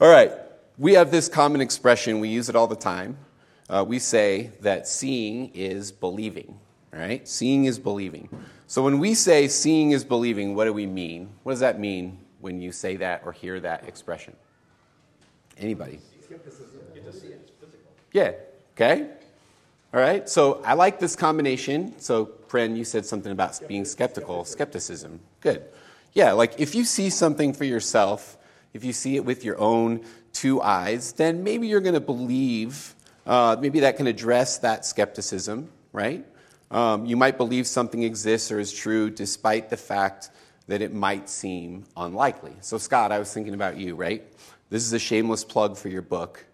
All right, we have this common expression, we use it all the time. Uh, we say that seeing is believing, right? Seeing is believing. So when we say seeing is believing, what do we mean? What does that mean when you say that or hear that expression? Anybody? Yeah, okay. All right, so I like this combination. So, Pren, you said something about being skeptical, skepticism. Good. Yeah, like if you see something for yourself, if you see it with your own two eyes, then maybe you're going to believe, uh, maybe that can address that skepticism, right? Um, you might believe something exists or is true despite the fact that it might seem unlikely. So, Scott, I was thinking about you, right? This is a shameless plug for your book.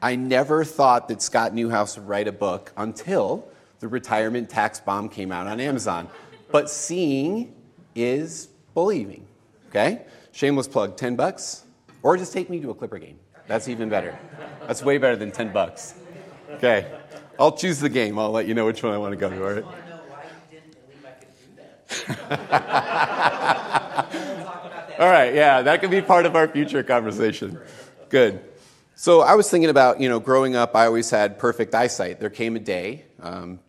I never thought that Scott Newhouse would write a book until the retirement tax bomb came out on Amazon. But seeing is believing. Okay? Shameless plug, 10 bucks? Or just take me to a Clipper game. That's even better. That's way better than 10 bucks. Okay. I'll choose the game. I'll let you know which one I want to go to, all right? all right, yeah, that could be part of our future conversation. Good. So I was thinking about, you know, growing up, I always had perfect eyesight. There came a day um,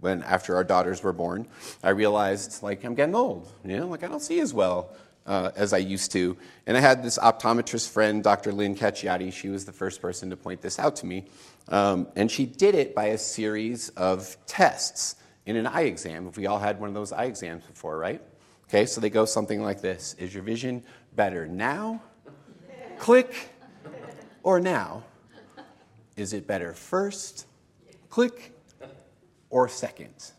when, after our daughters were born, I realized, like, I'm getting old. You know, like, I don't see as well uh, as I used to. And I had this optometrist friend, Dr. Lynn Cacciati. She was the first person to point this out to me. Um, and she did it by a series of tests in an eye exam. If we all had one of those eye exams before, right? Okay, so they go something like this Is your vision better now? Click. Or now? Is it better first? Click. Or second?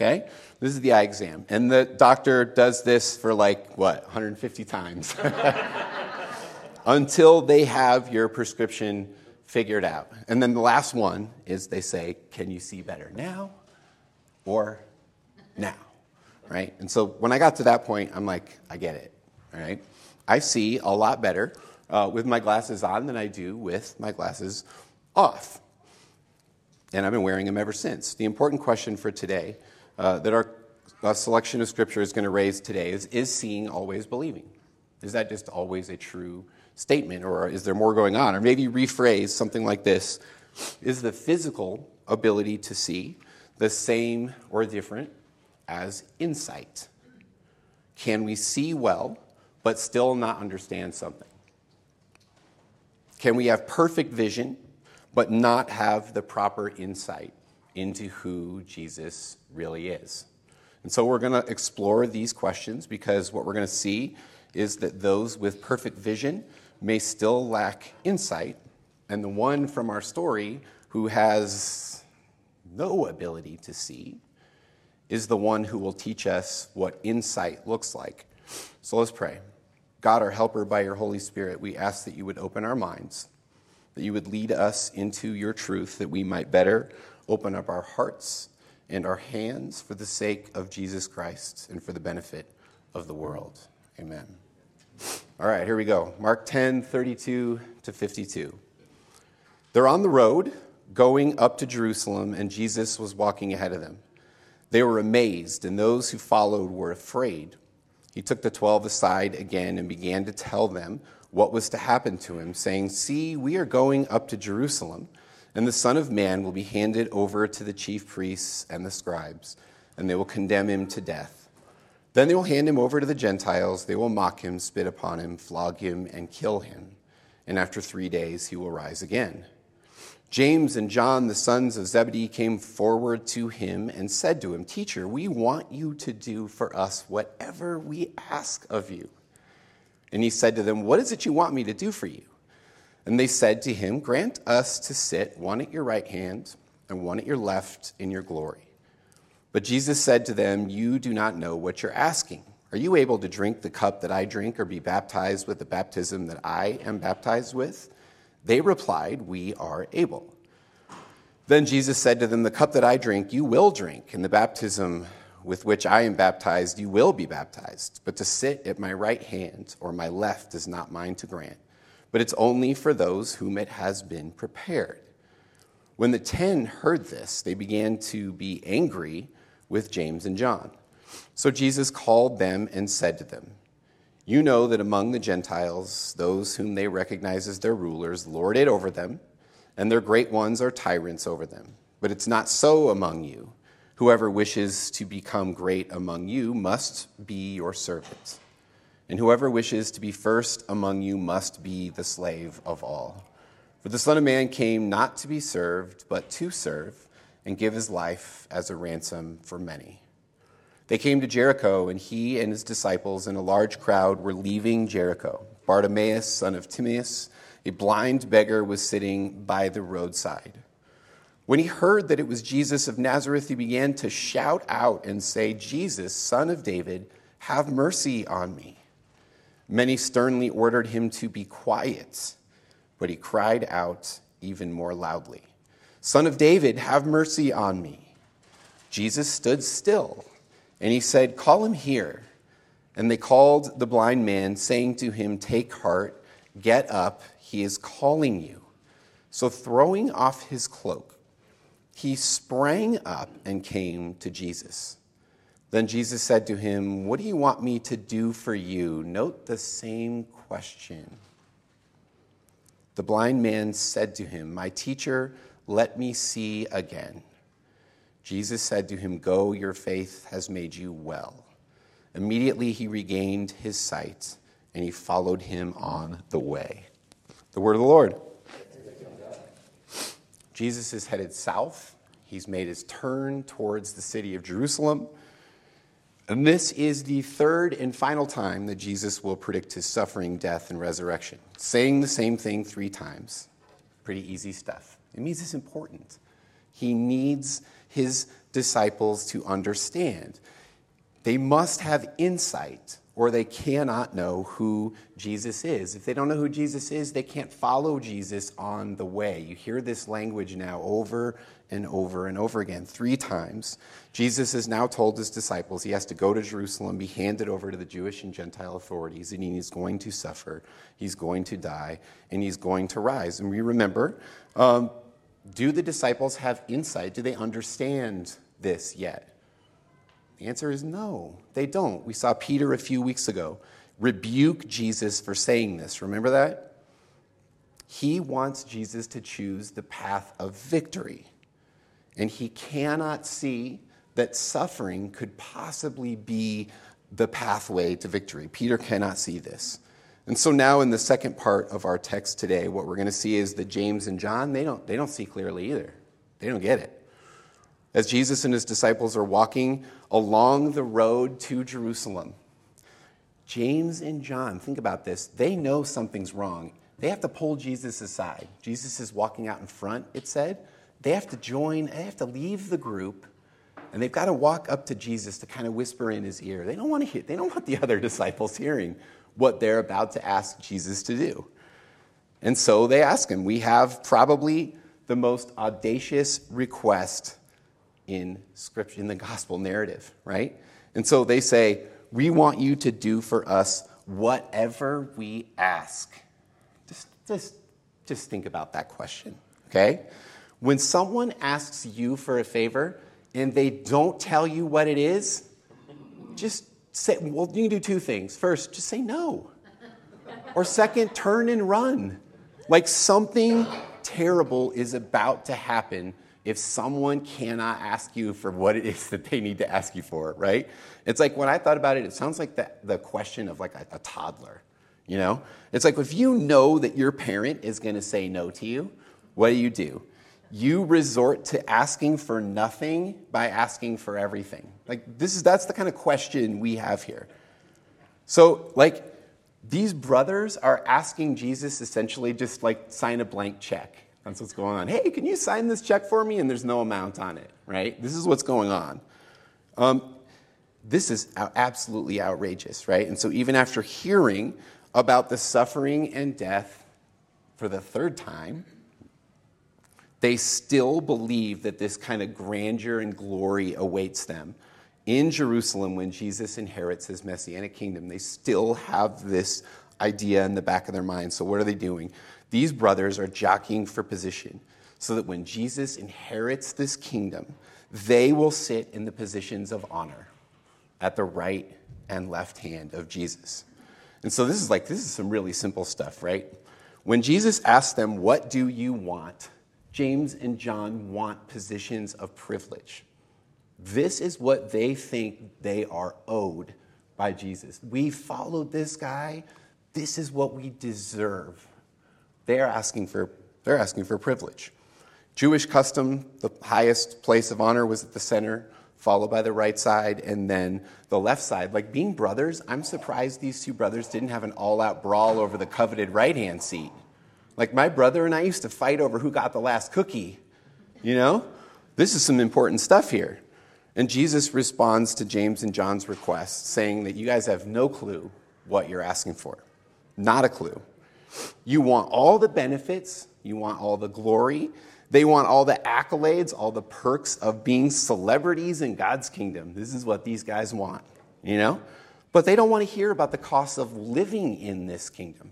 Okay? This is the eye exam. And the doctor does this for like, what, 150 times? Until they have your prescription figured out. And then the last one is they say, Can you see better now or now? Right? And so when I got to that point, I'm like, I get it. All right? I see a lot better uh, with my glasses on than I do with my glasses off. And I've been wearing them ever since. The important question for today uh, that our uh, selection of scripture is going to raise today is Is seeing always believing? Is that just always a true statement, or is there more going on? Or maybe rephrase something like this Is the physical ability to see the same or different as insight? Can we see well, but still not understand something? Can we have perfect vision, but not have the proper insight into who Jesus really is. And so we're going to explore these questions because what we're going to see is that those with perfect vision may still lack insight, and the one from our story who has no ability to see is the one who will teach us what insight looks like. So let's pray. God, our helper, by your Holy Spirit, we ask that you would open our minds, that you would lead us into your truth, that we might better open up our hearts and our hands for the sake of Jesus Christ and for the benefit of the world. Amen. All right, here we go. Mark 10, 32 to 52. They're on the road going up to Jerusalem, and Jesus was walking ahead of them. They were amazed, and those who followed were afraid. He took the twelve aside again and began to tell them what was to happen to him, saying, See, we are going up to Jerusalem and the Son of Man will be handed over to the chief priests and the scribes, and they will condemn him to death. Then they will hand him over to the Gentiles. They will mock him, spit upon him, flog him, and kill him. And after three days he will rise again. James and John, the sons of Zebedee, came forward to him and said to him, Teacher, we want you to do for us whatever we ask of you. And he said to them, What is it you want me to do for you? And they said to him, Grant us to sit one at your right hand and one at your left in your glory. But Jesus said to them, You do not know what you're asking. Are you able to drink the cup that I drink or be baptized with the baptism that I am baptized with? They replied, We are able. Then Jesus said to them, The cup that I drink, you will drink, and the baptism with which I am baptized, you will be baptized. But to sit at my right hand or my left is not mine to grant but it's only for those whom it has been prepared. When the ten heard this, they began to be angry with James and John. So Jesus called them and said to them, You know that among the Gentiles, those whom they recognize as their rulers lord it over them, and their great ones are tyrants over them. But it's not so among you. Whoever wishes to become great among you must be your servant. And whoever wishes to be first among you must be the slave of all. For the Son of Man came not to be served, but to serve, and give his life as a ransom for many. They came to Jericho, and he and his disciples and a large crowd were leaving Jericho. Bartimaeus, son of Timaeus, a blind beggar, was sitting by the roadside. When he heard that it was Jesus of Nazareth, he began to shout out and say, Jesus, son of David, have mercy on me. Many sternly ordered him to be quiet, but he cried out even more loudly, Son of David, have mercy on me. Jesus stood still and he said, Call him here. And they called the blind man, saying to him, Take heart, get up, he is calling you. So throwing off his cloak, he sprang up and came to Jesus. Then Jesus said to him, What do you want me to do for you? Note the same question. The blind man said to him, My teacher, let me see again. Jesus said to him, Go, your faith has made you well. Immediately he regained his sight and he followed him on the way. The word of the Lord. Jesus is headed south. He's made his turn towards the city of Jerusalem. And this is the third and final time that Jesus will predict his suffering, death, and resurrection. Saying the same thing three times. Pretty easy stuff. It means it's important. He needs his disciples to understand. They must have insight or they cannot know who Jesus is. If they don't know who Jesus is, they can't follow Jesus on the way. You hear this language now over and over and over again, three times. Jesus has now told his disciples he has to go to Jerusalem, be handed over to the Jewish and Gentile authorities, and he's going to suffer, he's going to die, and he's going to rise. And we remember um, do the disciples have insight? Do they understand this yet? The answer is no, they don't. We saw Peter a few weeks ago rebuke Jesus for saying this. Remember that? He wants Jesus to choose the path of victory. And he cannot see that suffering could possibly be the pathway to victory. Peter cannot see this. And so now in the second part of our text today, what we're going to see is that James and John, they don't, they don't see clearly either. They don't get it. As Jesus and his disciples are walking along the road to Jerusalem, James and John, think about this, they know something's wrong. They have to pull Jesus aside. Jesus is walking out in front, it said. They have to join, they have to leave the group, and they've got to walk up to Jesus to kind of whisper in his ear. They don't want to hear, they don't want the other disciples hearing what they're about to ask Jesus to do. And so they ask him. We have probably the most audacious request in scripture in the gospel narrative, right? And so they say, "We want you to do for us whatever we ask." Just just just think about that question, okay? When someone asks you for a favor and they don't tell you what it is, just say, well, you can do two things. First, just say no. Or second, turn and run. Like something terrible is about to happen if someone cannot ask you for what it is that they need to ask you for, right? It's like when I thought about it, it sounds like the, the question of like a, a toddler, you know? It's like if you know that your parent is gonna say no to you, what do you do? you resort to asking for nothing by asking for everything. Like this is that's the kind of question we have here. So like these brothers are asking Jesus essentially just like sign a blank check. That's what's going on. Hey, can you sign this check for me? And there's no amount on it, right? This is what's going on. Um, this is absolutely outrageous, right? And so even after hearing about the suffering and death for the third time, they still believe that this kind of grandeur and glory awaits them in Jerusalem when Jesus inherits his messianic kingdom. They still have this idea in the back of their mind. So, what are they doing? These brothers are jockeying for position so that when Jesus inherits this kingdom, they will sit in the positions of honor at the right and left hand of Jesus. And so this is like, this is some really simple stuff, right? When Jesus asked them, What do you want? James and John want positions of privilege. This is what they think they are owed by Jesus. We followed this guy. This is what we deserve. They are asking for, they're asking for privilege. Jewish custom, the highest place of honor was at the center, followed by the right side, and then the left side. Like being brothers, I'm surprised these two brothers didn't have an all out brawl over the coveted right hand seat. Like my brother and I used to fight over who got the last cookie. You know? This is some important stuff here. And Jesus responds to James and John's request, saying that you guys have no clue what you're asking for. Not a clue. You want all the benefits, you want all the glory, they want all the accolades, all the perks of being celebrities in God's kingdom. This is what these guys want, you know? But they don't want to hear about the cost of living in this kingdom.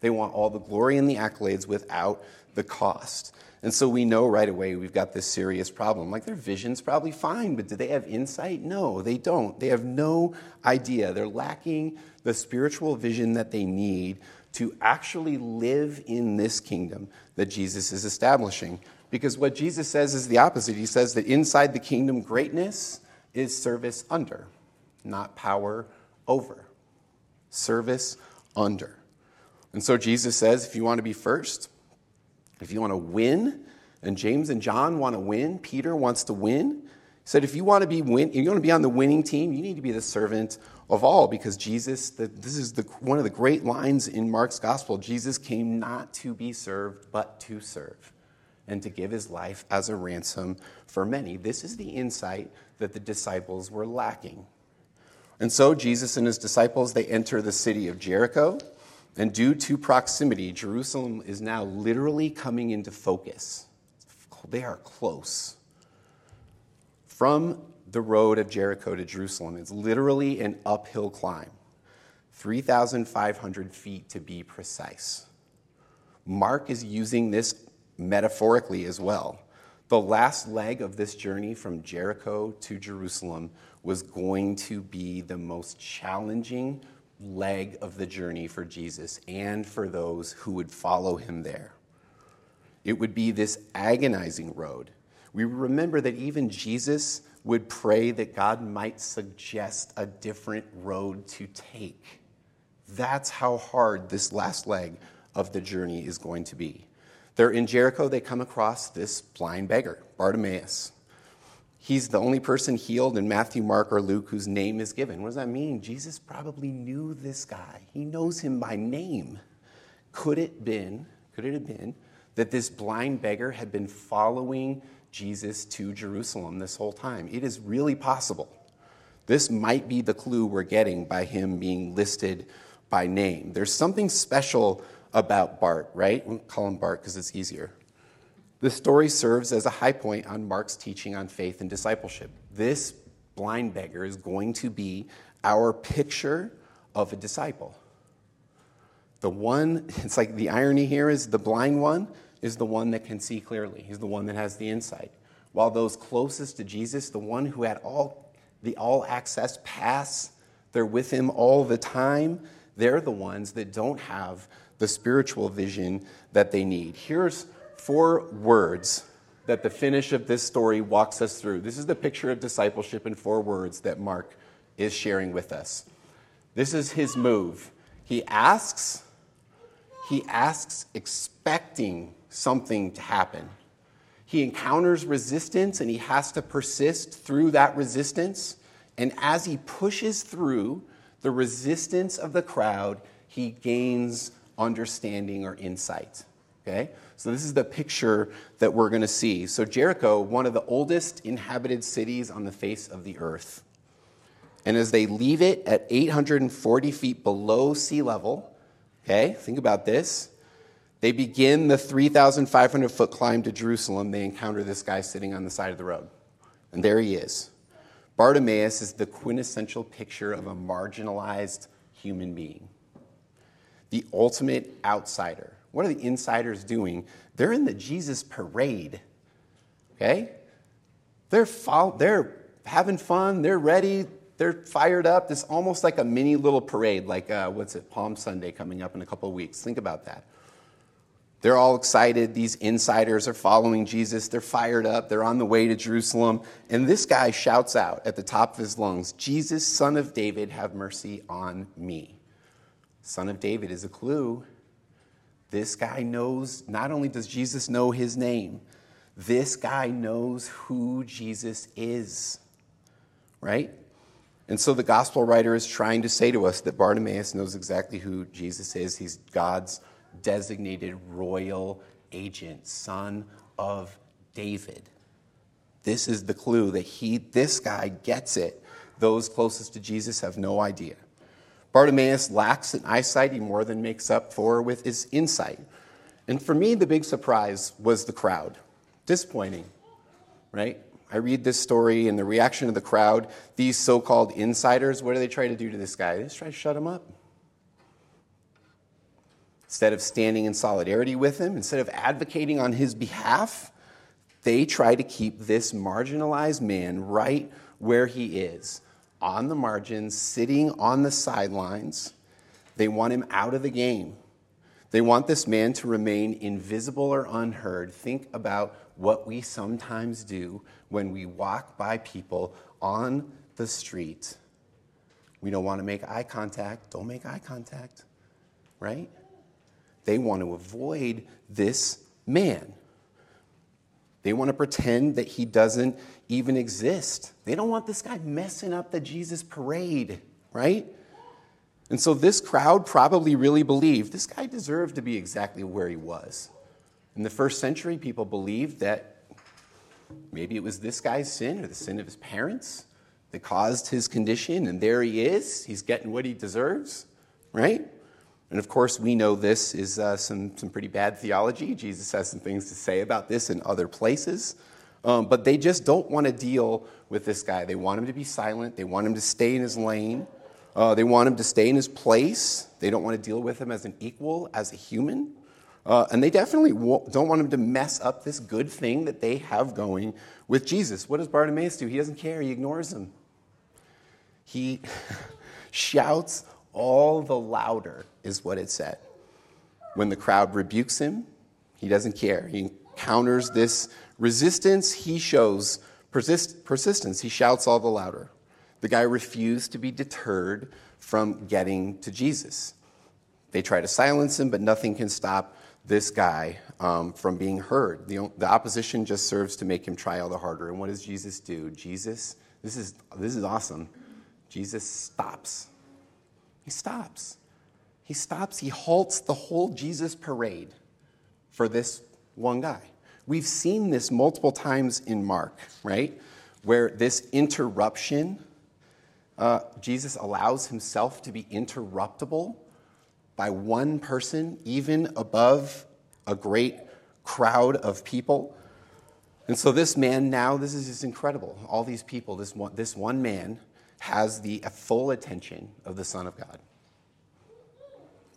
They want all the glory and the accolades without the cost. And so we know right away we've got this serious problem. Like their vision's probably fine, but do they have insight? No, they don't. They have no idea. They're lacking the spiritual vision that they need to actually live in this kingdom that Jesus is establishing. Because what Jesus says is the opposite. He says that inside the kingdom, greatness is service under, not power over. Service under. And so Jesus says if you want to be first, if you want to win, and James and John want to win, Peter wants to win. Said, if you want to be win, you want to be on the winning team, you need to be the servant of all, because Jesus, the, this is the, one of the great lines in Mark's gospel. Jesus came not to be served, but to serve, and to give his life as a ransom for many. This is the insight that the disciples were lacking. And so Jesus and his disciples, they enter the city of Jericho. And due to proximity, Jerusalem is now literally coming into focus. They are close. From the road of Jericho to Jerusalem, it's literally an uphill climb, 3,500 feet to be precise. Mark is using this metaphorically as well. The last leg of this journey from Jericho to Jerusalem was going to be the most challenging, leg of the journey for Jesus and for those who would follow him there. It would be this agonizing road. We remember that even Jesus would pray that God might suggest a different road to take. That's how hard this last leg of the journey is going to be. They're in Jericho, they come across this blind beggar, Bartimaeus. He's the only person healed in Matthew, Mark, or Luke whose name is given. What does that mean? Jesus probably knew this guy. He knows him by name. Could it been, could it have been that this blind beggar had been following Jesus to Jerusalem this whole time? It is really possible. This might be the clue we're getting by him being listed by name. There's something special about Bart, right? We'll call him Bart because it's easier. The story serves as a high point on Mark's teaching on faith and discipleship. This blind beggar is going to be our picture of a disciple. The one, it's like the irony here is the blind one is the one that can see clearly. He's the one that has the insight. While those closest to Jesus, the one who had all the all access pass, they're with him all the time, they're the ones that don't have the spiritual vision that they need. Here's four words that the finish of this story walks us through. This is the picture of discipleship in four words that Mark is sharing with us. This is his move. He asks, he asks expecting something to happen. He encounters resistance and he has to persist through that resistance. And as he pushes through the resistance of the crowd, he gains understanding or insight. Okay? So, this is the picture that we're going to see. So, Jericho, one of the oldest inhabited cities on the face of the earth. And as they leave it at 840 feet below sea level, okay, think about this. They begin the 3,500 foot climb to Jerusalem. They encounter this guy sitting on the side of the road. And there he is. Bartimaeus is the quintessential picture of a marginalized human being, the ultimate outsider what are the insiders doing? They're in the Jesus parade. Okay? They're, they're having fun, they're ready, They're fired up. It's almost like a mini little parade, like uh, what's it, Palm Sunday coming up in a couple of weeks. Think about that. They're all excited. These insiders are following Jesus. They're fired up. They're on the way to Jerusalem. And this guy shouts out at the top of his lungs, Jesus, son of David, have mercy on me. Son of David is a clue. This guy knows, not only does Jesus know his name, this guy knows who Jesus is, right? And so the gospel writer is trying to say to us that Bartimaeus knows exactly who Jesus is. He's God's designated royal agent, son of David. This is the clue that he, this guy gets it. Those closest to Jesus have no idea. Bartimaeus lacks an eyesight he more than makes up for with his insight. And for me, the big surprise was the crowd. Disappointing, right? I read this story and the reaction of the crowd. These so called insiders, what do they try to do to this guy? They just try to shut him up. Instead of standing in solidarity with him, instead of advocating on his behalf, they try to keep this marginalized man right where he is, on the margins, sitting on the sidelines. They want him out of the game. They want this man to remain invisible or unheard. Think about what we sometimes do when we walk by people on the street. We don't want to make eye contact. Don't make eye contact, right? They want to avoid this man. They want to pretend that he doesn't even exist. They don't want this guy messing up the Jesus parade, right? And so this crowd probably really believed this guy deserved to be exactly where he was. In the first century, people believed that maybe it was this guy's sin or the sin of his parents that caused his condition, and there he is. He's getting what he deserves, right? And of course, we know this is uh, some, some pretty bad theology. Jesus has some things to say about this in other places. Um, but they just don't want to deal with this guy. They want him to be silent, they want him to stay in his lane, uh, they want him to stay in his place. They don't want to deal with him as an equal, as a human. Uh, and they definitely don't want him to mess up this good thing that they have going with Jesus. What does Bartimaeus do? He doesn't care, he ignores him. He shouts all the louder, is what it said. When the crowd rebukes him, he doesn't care. He encounters this resistance, he shows persist- persistence. He shouts all the louder. The guy refused to be deterred from getting to Jesus. They try to silence him, but nothing can stop this guy um, from being heard. The, the opposition just serves to make him try all the harder. And what does Jesus do? Jesus, this is, this is awesome. Jesus stops. He stops. He stops. He halts the whole Jesus parade for this one guy. We've seen this multiple times in Mark, right? Where this interruption, uh, Jesus allows himself to be interruptible by one person, even above a great crowd of people. And so, this man now, this is just incredible. All these people, this one, this one man has the full attention of the Son of God.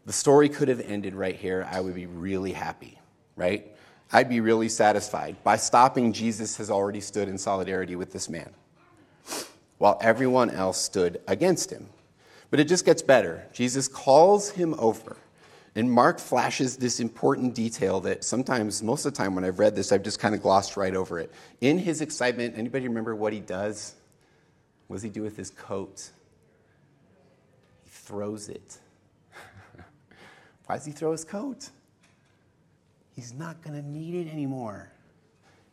The story could have ended right here. I would be really happy, right? I'd be really satisfied. By stopping, Jesus has already stood in solidarity with this man, while everyone else stood against him. But it just gets better. Jesus calls him over. And Mark flashes this important detail that sometimes, most of the time when I've read this, I've just kind of glossed right over it. In his excitement, anybody remember what he does? What does he do with his coat? He throws it. Why does he throw his coat? He's not going to need it anymore.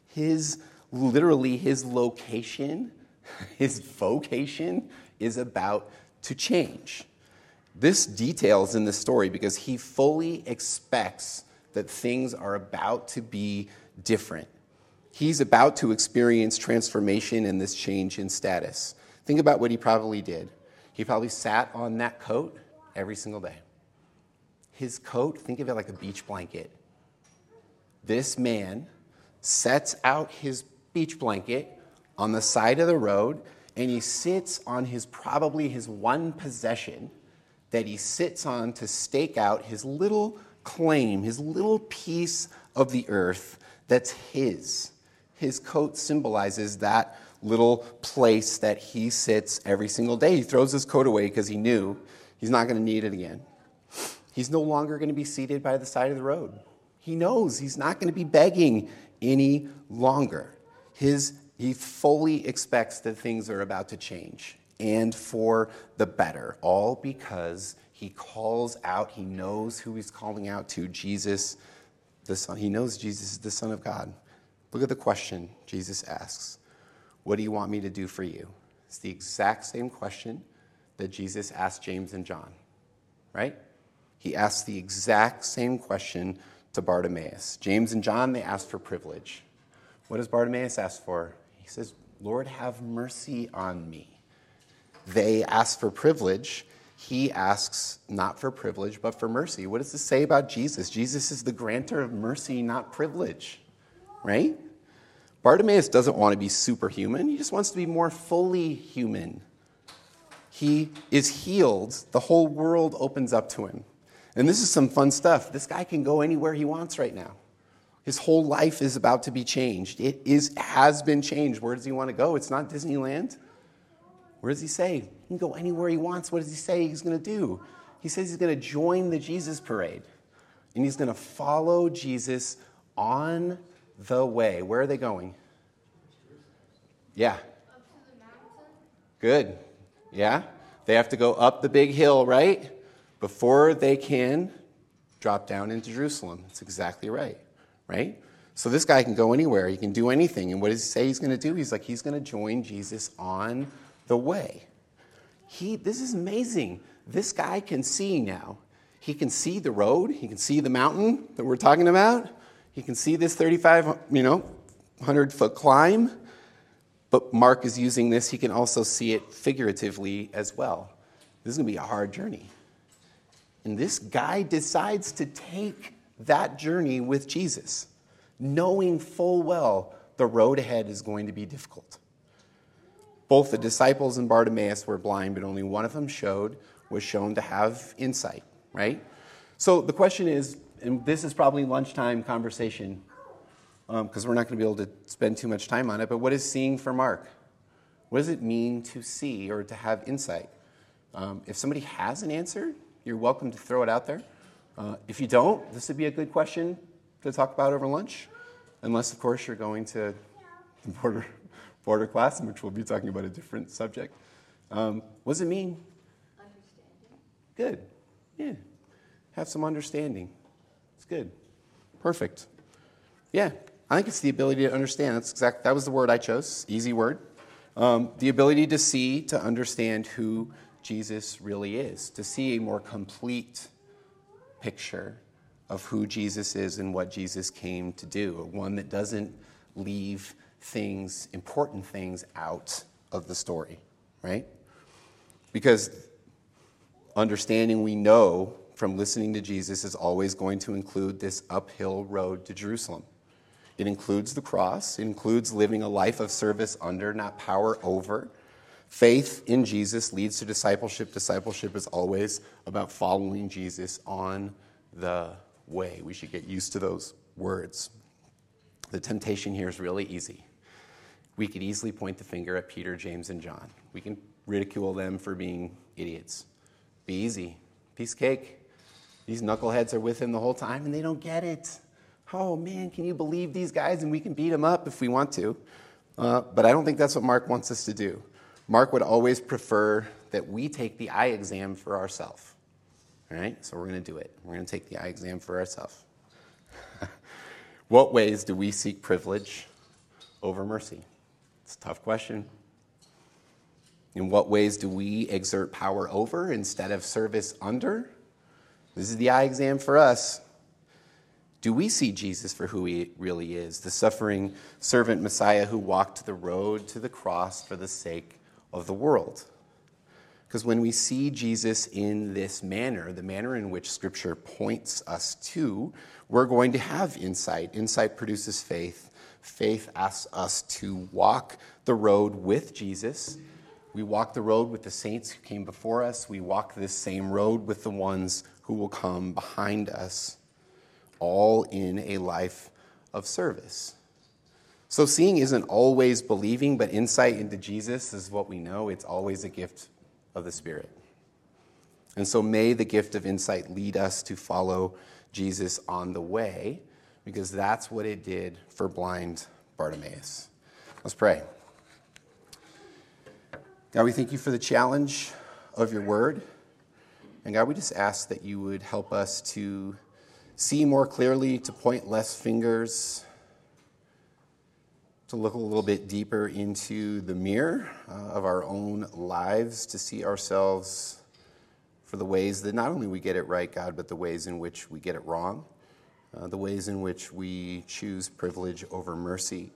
His, literally, his location, his vocation is about to change. This details in the story because he fully expects that things are about to be different. He's about to experience transformation and this change in status. Think about what he probably did. He probably sat on that coat every single day. His coat, think of it like a beach blanket. This man sets out his beach blanket on the side of the road and he sits on his probably his one possession that he sits on to stake out his little claim, his little piece of the earth that's his. His coat symbolizes that little place that he sits every single day. He throws his coat away because he knew he's not going to need it again. He's no longer going to be seated by the side of the road. He knows he's not going to be begging any longer. His, he fully expects that things are about to change and for the better, all because he calls out, he knows who he's calling out to Jesus, the Son. He knows Jesus is the Son of God. Look at the question Jesus asks What do you want me to do for you? It's the exact same question that Jesus asked James and John, right? He asked the exact same question to Bartimaeus. James and John, they asked for privilege. What does Bartimaeus ask for? He says, Lord, have mercy on me. They ask for privilege. He asks not for privilege, but for mercy. What does this say about Jesus? Jesus is the grantor of mercy, not privilege, right? Bartimaeus doesn't want to be superhuman, he just wants to be more fully human. He is healed, the whole world opens up to him. And this is some fun stuff. This guy can go anywhere he wants right now. His whole life is about to be changed. It is, has been changed. Where does he want to go? It's not Disneyland. Where does he say? He can go anywhere he wants. What does he say he's going to do? He says he's going to join the Jesus parade. And he's going to follow Jesus on the way. Where are they going? Yeah. Good. Yeah. They have to go up the big hill, right? Before they can drop down into Jerusalem. That's exactly right. Right? So this guy can go anywhere. He can do anything. And what does he say he's going to do? He's like, he's going to join Jesus on the way. He, this is amazing. This guy can see now. He can see the road. He can see the mountain that we're talking about. He can see this 35, you know, 100 foot climb. But Mark is using this. He can also see it figuratively as well. This is going to be a hard journey. And this guy decides to take that journey with Jesus, knowing full well the road ahead is going to be difficult. Both the disciples and Bartimaeus were blind, but only one of them showed, was shown to have insight, right? So the question is, and this is probably lunchtime conversation, because um, we're not going to be able to spend too much time on it, but what is seeing for Mark? What does it mean to see or to have insight? Um, if somebody has an answer, you're welcome to throw it out there. Uh, if you don't, this would be a good question to talk about over lunch, unless, of course, you're going to the border border class, in which we'll be talking about a different subject. Um, what does it mean? Understanding. Good. Yeah. Have some understanding. Good. Perfect. Yeah. I think it's the ability to understand. That's exact. That was the word I chose. Easy word. Um, the ability to see, to understand who Jesus really is, to see a more complete picture of who Jesus is and what Jesus came to do, one that doesn't leave things, important things out of the story, right? Because understanding we know from listening to Jesus is always going to include this uphill road to Jerusalem. It includes the cross, it includes living a life of service under, not power over. Faith in Jesus leads to discipleship. Discipleship is always about following Jesus on the way. We should get used to those words. The temptation here is really easy we could easily point the finger at Peter, James, and John. We can ridicule them for being idiots. Be easy. Piece cake. These knuckleheads are with him the whole time and they don't get it. Oh man, can you believe these guys? And we can beat them up if we want to. Uh, but I don't think that's what Mark wants us to do. Mark would always prefer that we take the eye exam for ourselves. All right? So we're going to do it. We're going to take the eye exam for ourselves. what ways do we seek privilege over mercy? It's a tough question. In what ways do we exert power over instead of service under? This is the eye exam for us. Do we see Jesus for who he really is, the suffering servant Messiah who walked the road to the cross for the sake of the world? Because when we see Jesus in this manner, the manner in which Scripture points us to, we're going to have insight. Insight produces faith, Faith asks us to walk the road with Jesus. We walk the road with the saints who came before us. We walk this same road with the ones who will come behind us, all in a life of service. So, seeing isn't always believing, but insight into Jesus is what we know. It's always a gift of the Spirit. And so, may the gift of insight lead us to follow Jesus on the way, because that's what it did for blind Bartimaeus. Let's pray. God, we thank you for the challenge of your word. And God, we just ask that you would help us to see more clearly, to point less fingers to look a little bit deeper into the mirror uh, of our own lives, to see ourselves for the ways that not only we get it right, God, but the ways in which we get it wrong, uh, the ways in which we choose privilege over mercy,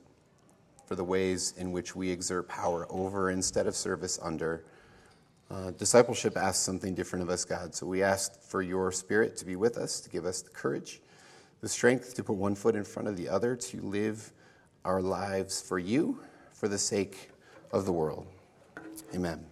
for the ways in which we exert power over instead of service under. Uh, discipleship asks something different of us, God. So we ask for your spirit to be with us, to give us the courage, the strength to put one foot in front of the other, to live our lives for you, for the sake of the world. Amen.